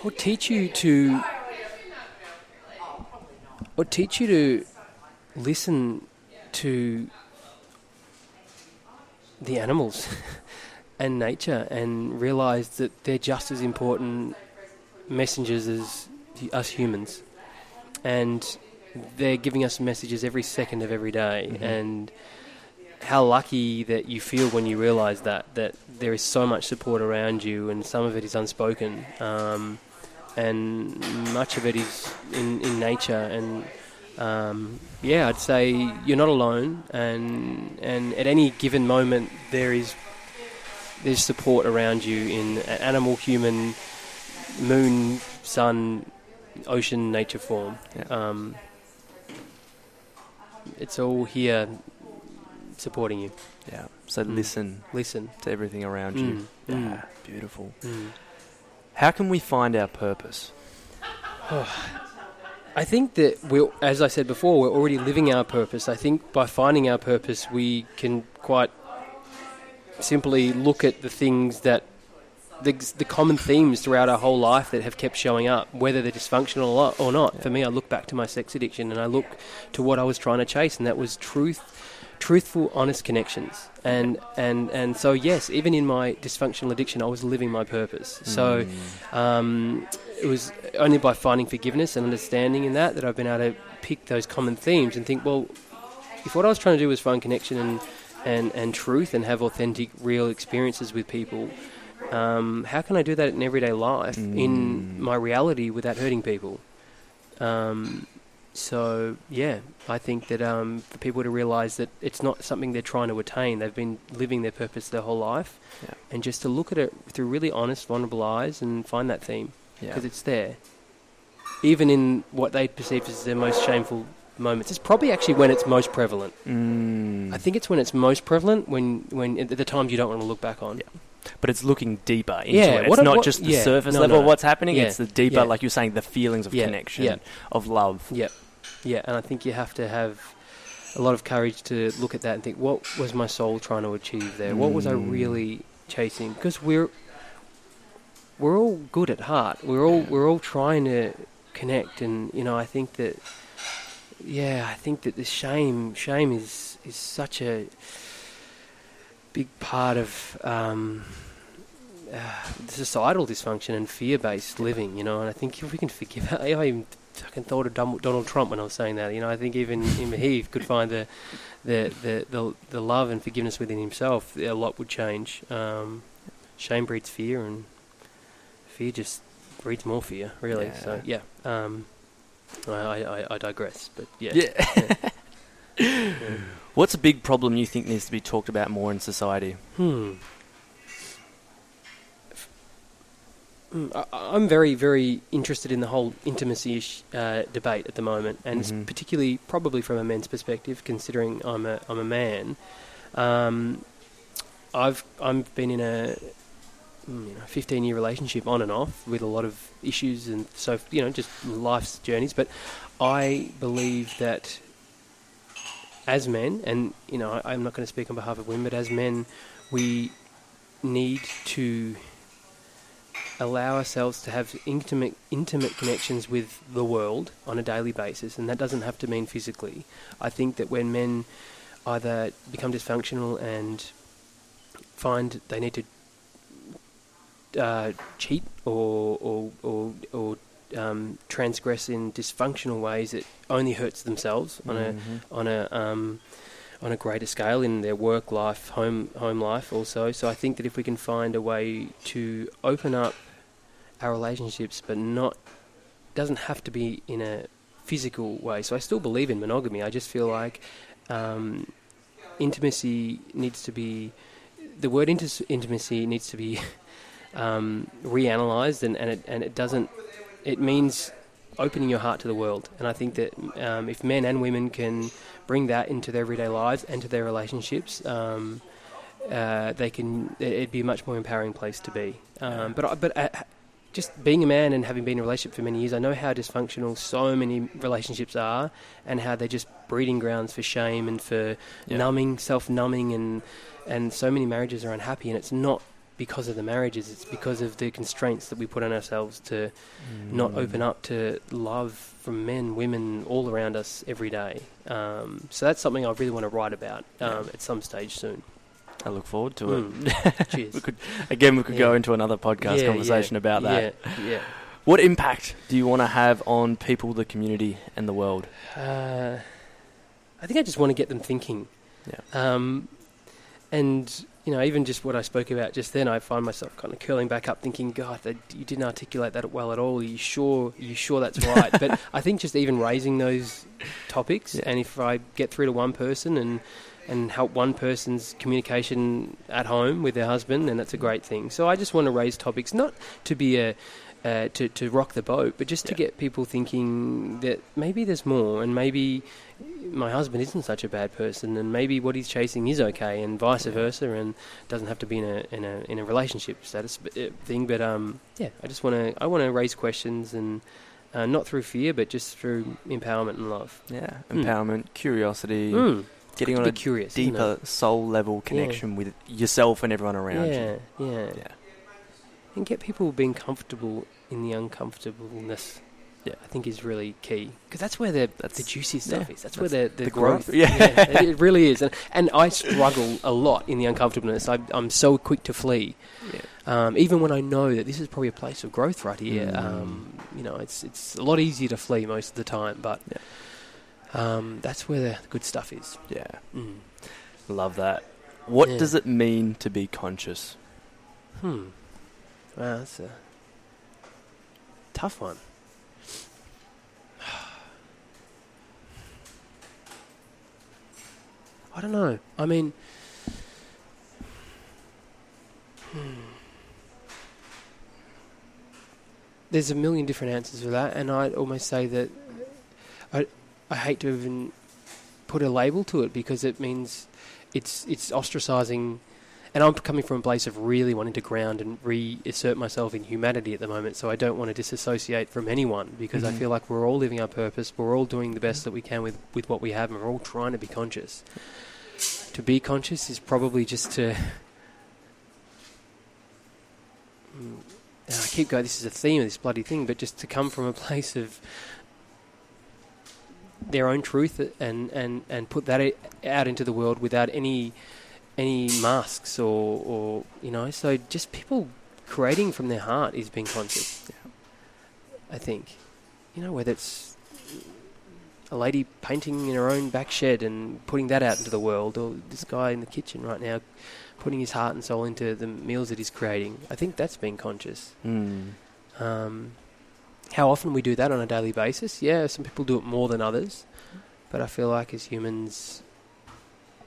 Or teach you to. Or teach you to listen to the animals and nature and realize that they're just as important messengers as us humans. And they're giving us messages every second of every day. Mhm. And how lucky that you feel when you realize that, that there is so much support around you and some of it is unspoken. Um, and much of it is in, in nature and um, yeah, I'd say you're not alone, and and at any given moment there is there's support around you in animal, human, moon, sun, ocean, nature form. Yeah. Um, it's all here supporting you. Yeah. So Mm. listen Listen. to everything around you. Mm, mm, Ah, beautiful. How can we find our purpose? I think that we, as I said before, we're already living our purpose. I think by finding our purpose, we can quite simply look at the things that the, the common themes throughout our whole life that have kept showing up, whether they're dysfunctional or not. Or not. For me, I look back to my sex addiction and I look to what I was trying to chase, and that was truth, truthful, honest connections. And and and so yes, even in my dysfunctional addiction, I was living my purpose. So. Mm. Um, it was only by finding forgiveness and understanding in that that I've been able to pick those common themes and think, well, if what I was trying to do was find connection and, and, and truth and have authentic, real experiences with people, um, how can I do that in everyday life, in Mm. my reality, without hurting people? Um, so, yeah, I think that um, for people to realise that it's not something they're trying to attain, they've been living their purpose their whole life, Yeah. and just to look at it through really honest, vulnerable eyes and find that theme yeah. because it's there. Even in what they perceive as their most shameful moments, it's probably actually when it's most prevalent. Mm. I think it's when it's most prevalent when, when at the times you don't want to look back on. but it's looking deeper into Yeah, it. It's not what- just the yeah, surface no, level no. of what's happening. Yeah, It's the deeper, yeah. like you're saying, the feelings of Yeah, connection, yeah. of love. Yeah, yeah, and I think you have to have a lot of courage to look at that and think, what was my soul trying to achieve there? What was I Mm. really chasing? Because we're we're all good at heart. We're all we're all trying to connect, and you know, I think that yeah, I think that the shame shame is is such a big part of. Um, uh, societal dysfunction and fear-based living, you know, and I think if we can forgive, I even fucking thought of Donald Trump when I was saying that. You know, I think even he could find the the, the the the love and forgiveness within himself. A lot would change. Um, shame breeds fear, and fear just breeds more fear. Really. So yeah. Um, I, I I digress, but yeah. Yeah. What's a big problem you think needs to be talked about more in society? Hmm. Mm, I, I'm very, very interested in the whole intimacy ish, uh, debate at the moment, and it's Mhm. particularly probably from a men's perspective, considering I'm a I'm a man. Um, I've I've been in a mm, you know, 15 year relationship on and off with a lot of issues and so you know just life's journeys, but I believe that as men, and you know I, I'm not going to speak on behalf of women, but as men, we need to allow ourselves to have intimate intimate connections with the world on a daily basis, and that doesn't have to mean physically. I think that when men either become dysfunctional and find they need to uh, cheat or or or, or um, transgress in dysfunctional ways, it only hurts themselves on a Mhm. on a um, on a greater scale in their work life, home home life also. So I think that if we can find a way to open up our relationships, but not doesn't have to be in a physical way. So I still believe in monogamy. I just feel like um, intimacy needs to be the word intimacy needs to be um, reanalyzed, and, and it and it doesn't. It means opening your heart to the world, and I think that um, if men and women can bring that into their everyday lives and to their relationships, um, uh, they can. it- It'd be a much more empowering place to be. Um, but but uh, just being a man and having been in a relationship for many years, I know how dysfunctional so many relationships are, and how they're just breeding grounds for shame and for Yeah. numbing, self-numbing, and and so many marriages are unhappy, and it's not because of the marriages; it's because of the constraints that we put on ourselves to not Mm. open up to love from men, women, all around us every day. Um, so that's something I really want to write about um, at some stage soon. I look forward to Mm. it. Cheers. we could again we could go into another podcast Yeah, conversation yeah, about that. Yeah, yeah. What impact do you want to have on people, the community, and the world? Uh, I think I just want to get them thinking. Yeah. Um, and you know, even just what I spoke about just then, I find myself kind of curling back up, thinking, "God, that, you didn't articulate that well at all. Are you sure? Are you sure that's right?" but I think just even raising those topics, Yeah. and if I get through to one person and and help one person's communication at home with their husband, then that's a great thing. So I just want to raise topics, not to be a uh, to to rock the boat, but just to Yeah. get people thinking that maybe there's more, and maybe my husband isn't such a bad person, and maybe what he's chasing is okay, and vice Yeah. versa, and doesn't have to be in a in a in a relationship status uh, thing. But um, yeah, I just want to I want to raise questions and. Uh, not through fear, but just through empowerment and love. Yeah, Mm. empowerment, curiosity, Mm. Getting on a curious, deeper soul level connection with yourself and everyone around yeah, you. yeah, Yeah. and get people being comfortable in the uncomfortableness. Yeah. I think is really key because that's where the That's- the juicy stuff yeah, is. That's, that's where the, the, the growth. growth. Yeah. it, it really is, and and I struggle a lot in the uncomfortableness. I, I'm so quick to flee, Yeah. um, even when I know that this is probably a place of growth right here. Mm. Um, you know, it's it's a lot easier to flee most of the time, but um, that's where the good stuff is. Yeah, Mm. love that. What Yeah. does it mean to be conscious? Hmm. Wow, that's a tough one. I don't know. I mean, hmm. there's a million different answers for that, and I'd almost say that I I hate to even put a label to it because it means it's it's ostracizing and I'm coming from a place of really wanting to ground and reassert myself in humanity at the moment, so I don't want to disassociate from anyone because I Mhm. feel like we're all living our purpose, we're all doing the best that we can with, with what we have, and we're all trying to be conscious. To be conscious is probably just to. Mm, I keep going, this is a theme of this bloody thing, but just to come from a place of their own truth and, and, and put that out into the world without any any masks or, or you know so just people creating from their heart is being conscious. I think you know whether it's a lady painting in her own back shed and putting that out into the world or this guy in the kitchen right now putting his heart and soul into the meals that he's creating I think that's being conscious. Mm. um, how often we do that on a daily basis? Yeah, some people do it more than others, but I feel like as humans,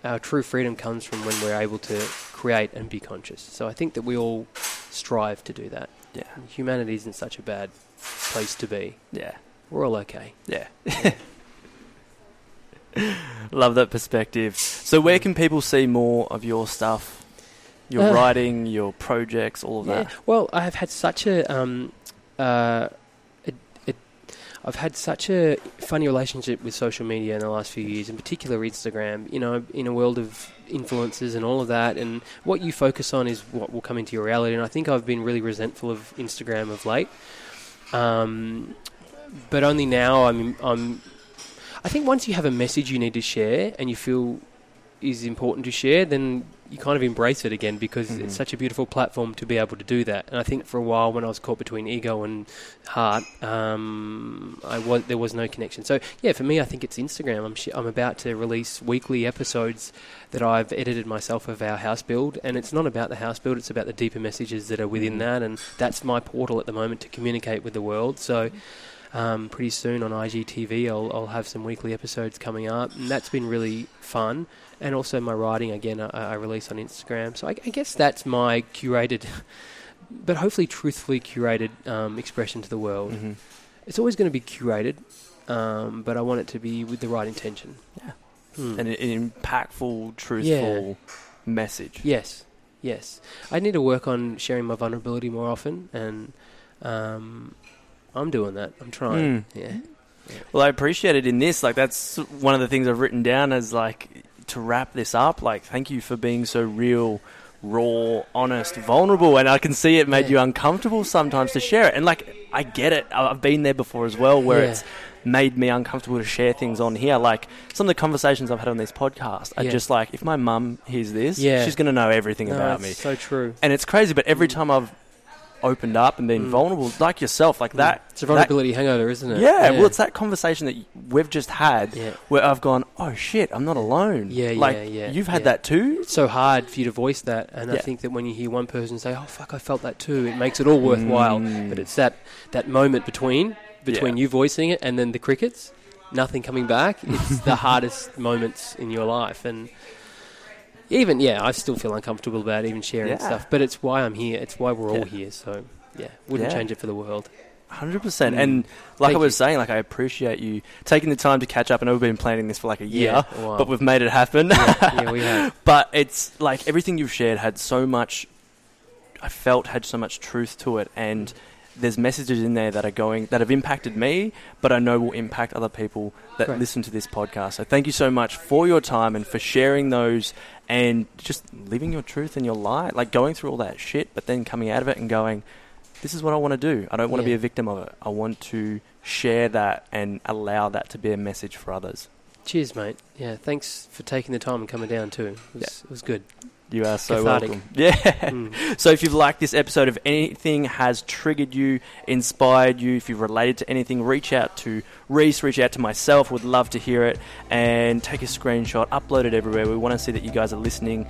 our true freedom comes from when we're able to create and be conscious. So I think that we all strive to do that. Yeah, humanity isn't such a bad place to be. yeah, We're all okay. yeah. Love that perspective. So, where can people see more of your stuff? Your Uh, writing, your projects, all of Yeah. that. Well, I have had such a, um, uh, I've had such a funny relationship with social media in the last few years, in particular Instagram. You know, in a world of influences and all of that, and what you focus on is what will come into your reality. And I think I've been really resentful of Instagram of late. Um, but only now I'm, I'm. I think once you have a message you need to share and you feel is important to share, then you kind of embrace it again because Mhm. it's such a beautiful platform to be able to do that. And I think for a while when I was caught between ego and heart, um, I was there was no connection. So yeah, for me, I think it's Instagram. I'm sh- I'm about to release weekly episodes that I've edited myself of our house build, and it's not about the house build. It's about the deeper messages that are within Mhm. that, and that's my portal at the moment to communicate with the world. So. Um, pretty soon on IGTV, I'll, I'll have some weekly episodes coming up, and that's been really fun. And also my writing again, I, I release on Instagram. So I, I guess that's my curated, but hopefully truthfully curated um, expression to the world. Mhm. It's always going to be curated, um, but I want it to be with the right intention. Yeah. Hmm. And an impactful, truthful message. Yes, yes. I need to work on sharing my vulnerability more often, and um, I'm doing that. I'm trying. Mm. Yeah. Well, I appreciate it in this. Like, that's one of the things I've written down as like to wrap this up. Like, thank you for being so real, raw, honest, vulnerable. And I can see it made Yeah. you uncomfortable sometimes to share it. And like, I get it. I've been there before as well, where Yeah. it's made me uncomfortable to share things on here. Like some of the conversations I've had on this podcast are Yeah. just like, if my mum hears this, Yeah. she's going to know everything No, about me. So true. And it's crazy, but every time I've opened up and been Mm. vulnerable, like yourself, like that. It's a that- vulnerability hangover, isn't it? yeah, well, it's that conversation that we've just had yeah. where I've gone, oh shit, I'm not alone. Yeah, like, yeah, yeah, You've had yeah. that too. It's so hard for you to voice that, and I think that when you hear one person say, "Oh fuck, I felt that too," it makes it all worthwhile. Mm. But it's that that moment between between Yeah. you voicing it and then the crickets, nothing coming back. It's the hardest moments in your life, and even yeah, I still feel uncomfortable about even sharing Yeah. stuff. But it's why I'm here. It's why we're all Yeah. here. So yeah, wouldn't Yeah. change it for the world. Hundred percent, Mm. and like Thank I was you. saying, like I appreciate you taking the time to catch up. I know we've been planning this for like a year, wow. but we've made it happen. yeah, we have. but it's like everything you've shared had so much. I felt had so much truth to it, and there's messages in there that are going that have impacted me, but I know will impact other people that Great. listen to this podcast. So thank you so much for your time and for sharing those and just living your truth and your light, like going through all that shit, but then coming out of it and going, "This is what I want to do. I don't want to be a victim of it. I want to share that and allow that to be a message for others." Cheers, mate. Yeah, thanks for taking the time and coming down too. It was, it was good. You are so Cathartic. welcome. Yeah. Mm. So if you've liked this episode, if anything has triggered you, inspired you, if you've related to anything, reach out to Rhys, reach out to myself. Would love to hear it and take a screenshot, upload it everywhere. We want to see that you guys are listening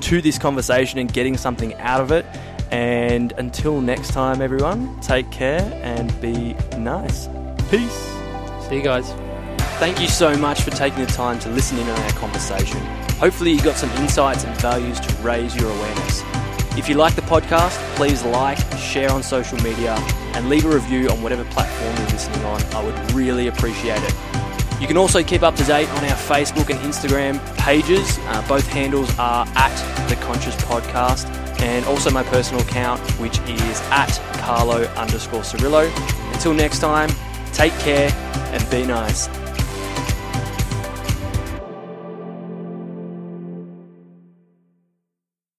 to this conversation and getting something out of it. And until next time, everyone, take care and be nice. Peace. See you guys. Thank you so much for taking the time to listen in on our conversation. Hopefully, you got some insights and values to raise your awareness. If you like the podcast, please like, share on social media, and leave a review on whatever platform you're listening on. I would really appreciate it. You can also keep up to date on our Facebook and Instagram pages. Uh, both handles are at The Conscious Podcast, and also my personal account, which is at Carlo underscore Cirillo. Until next time, take care and be nice.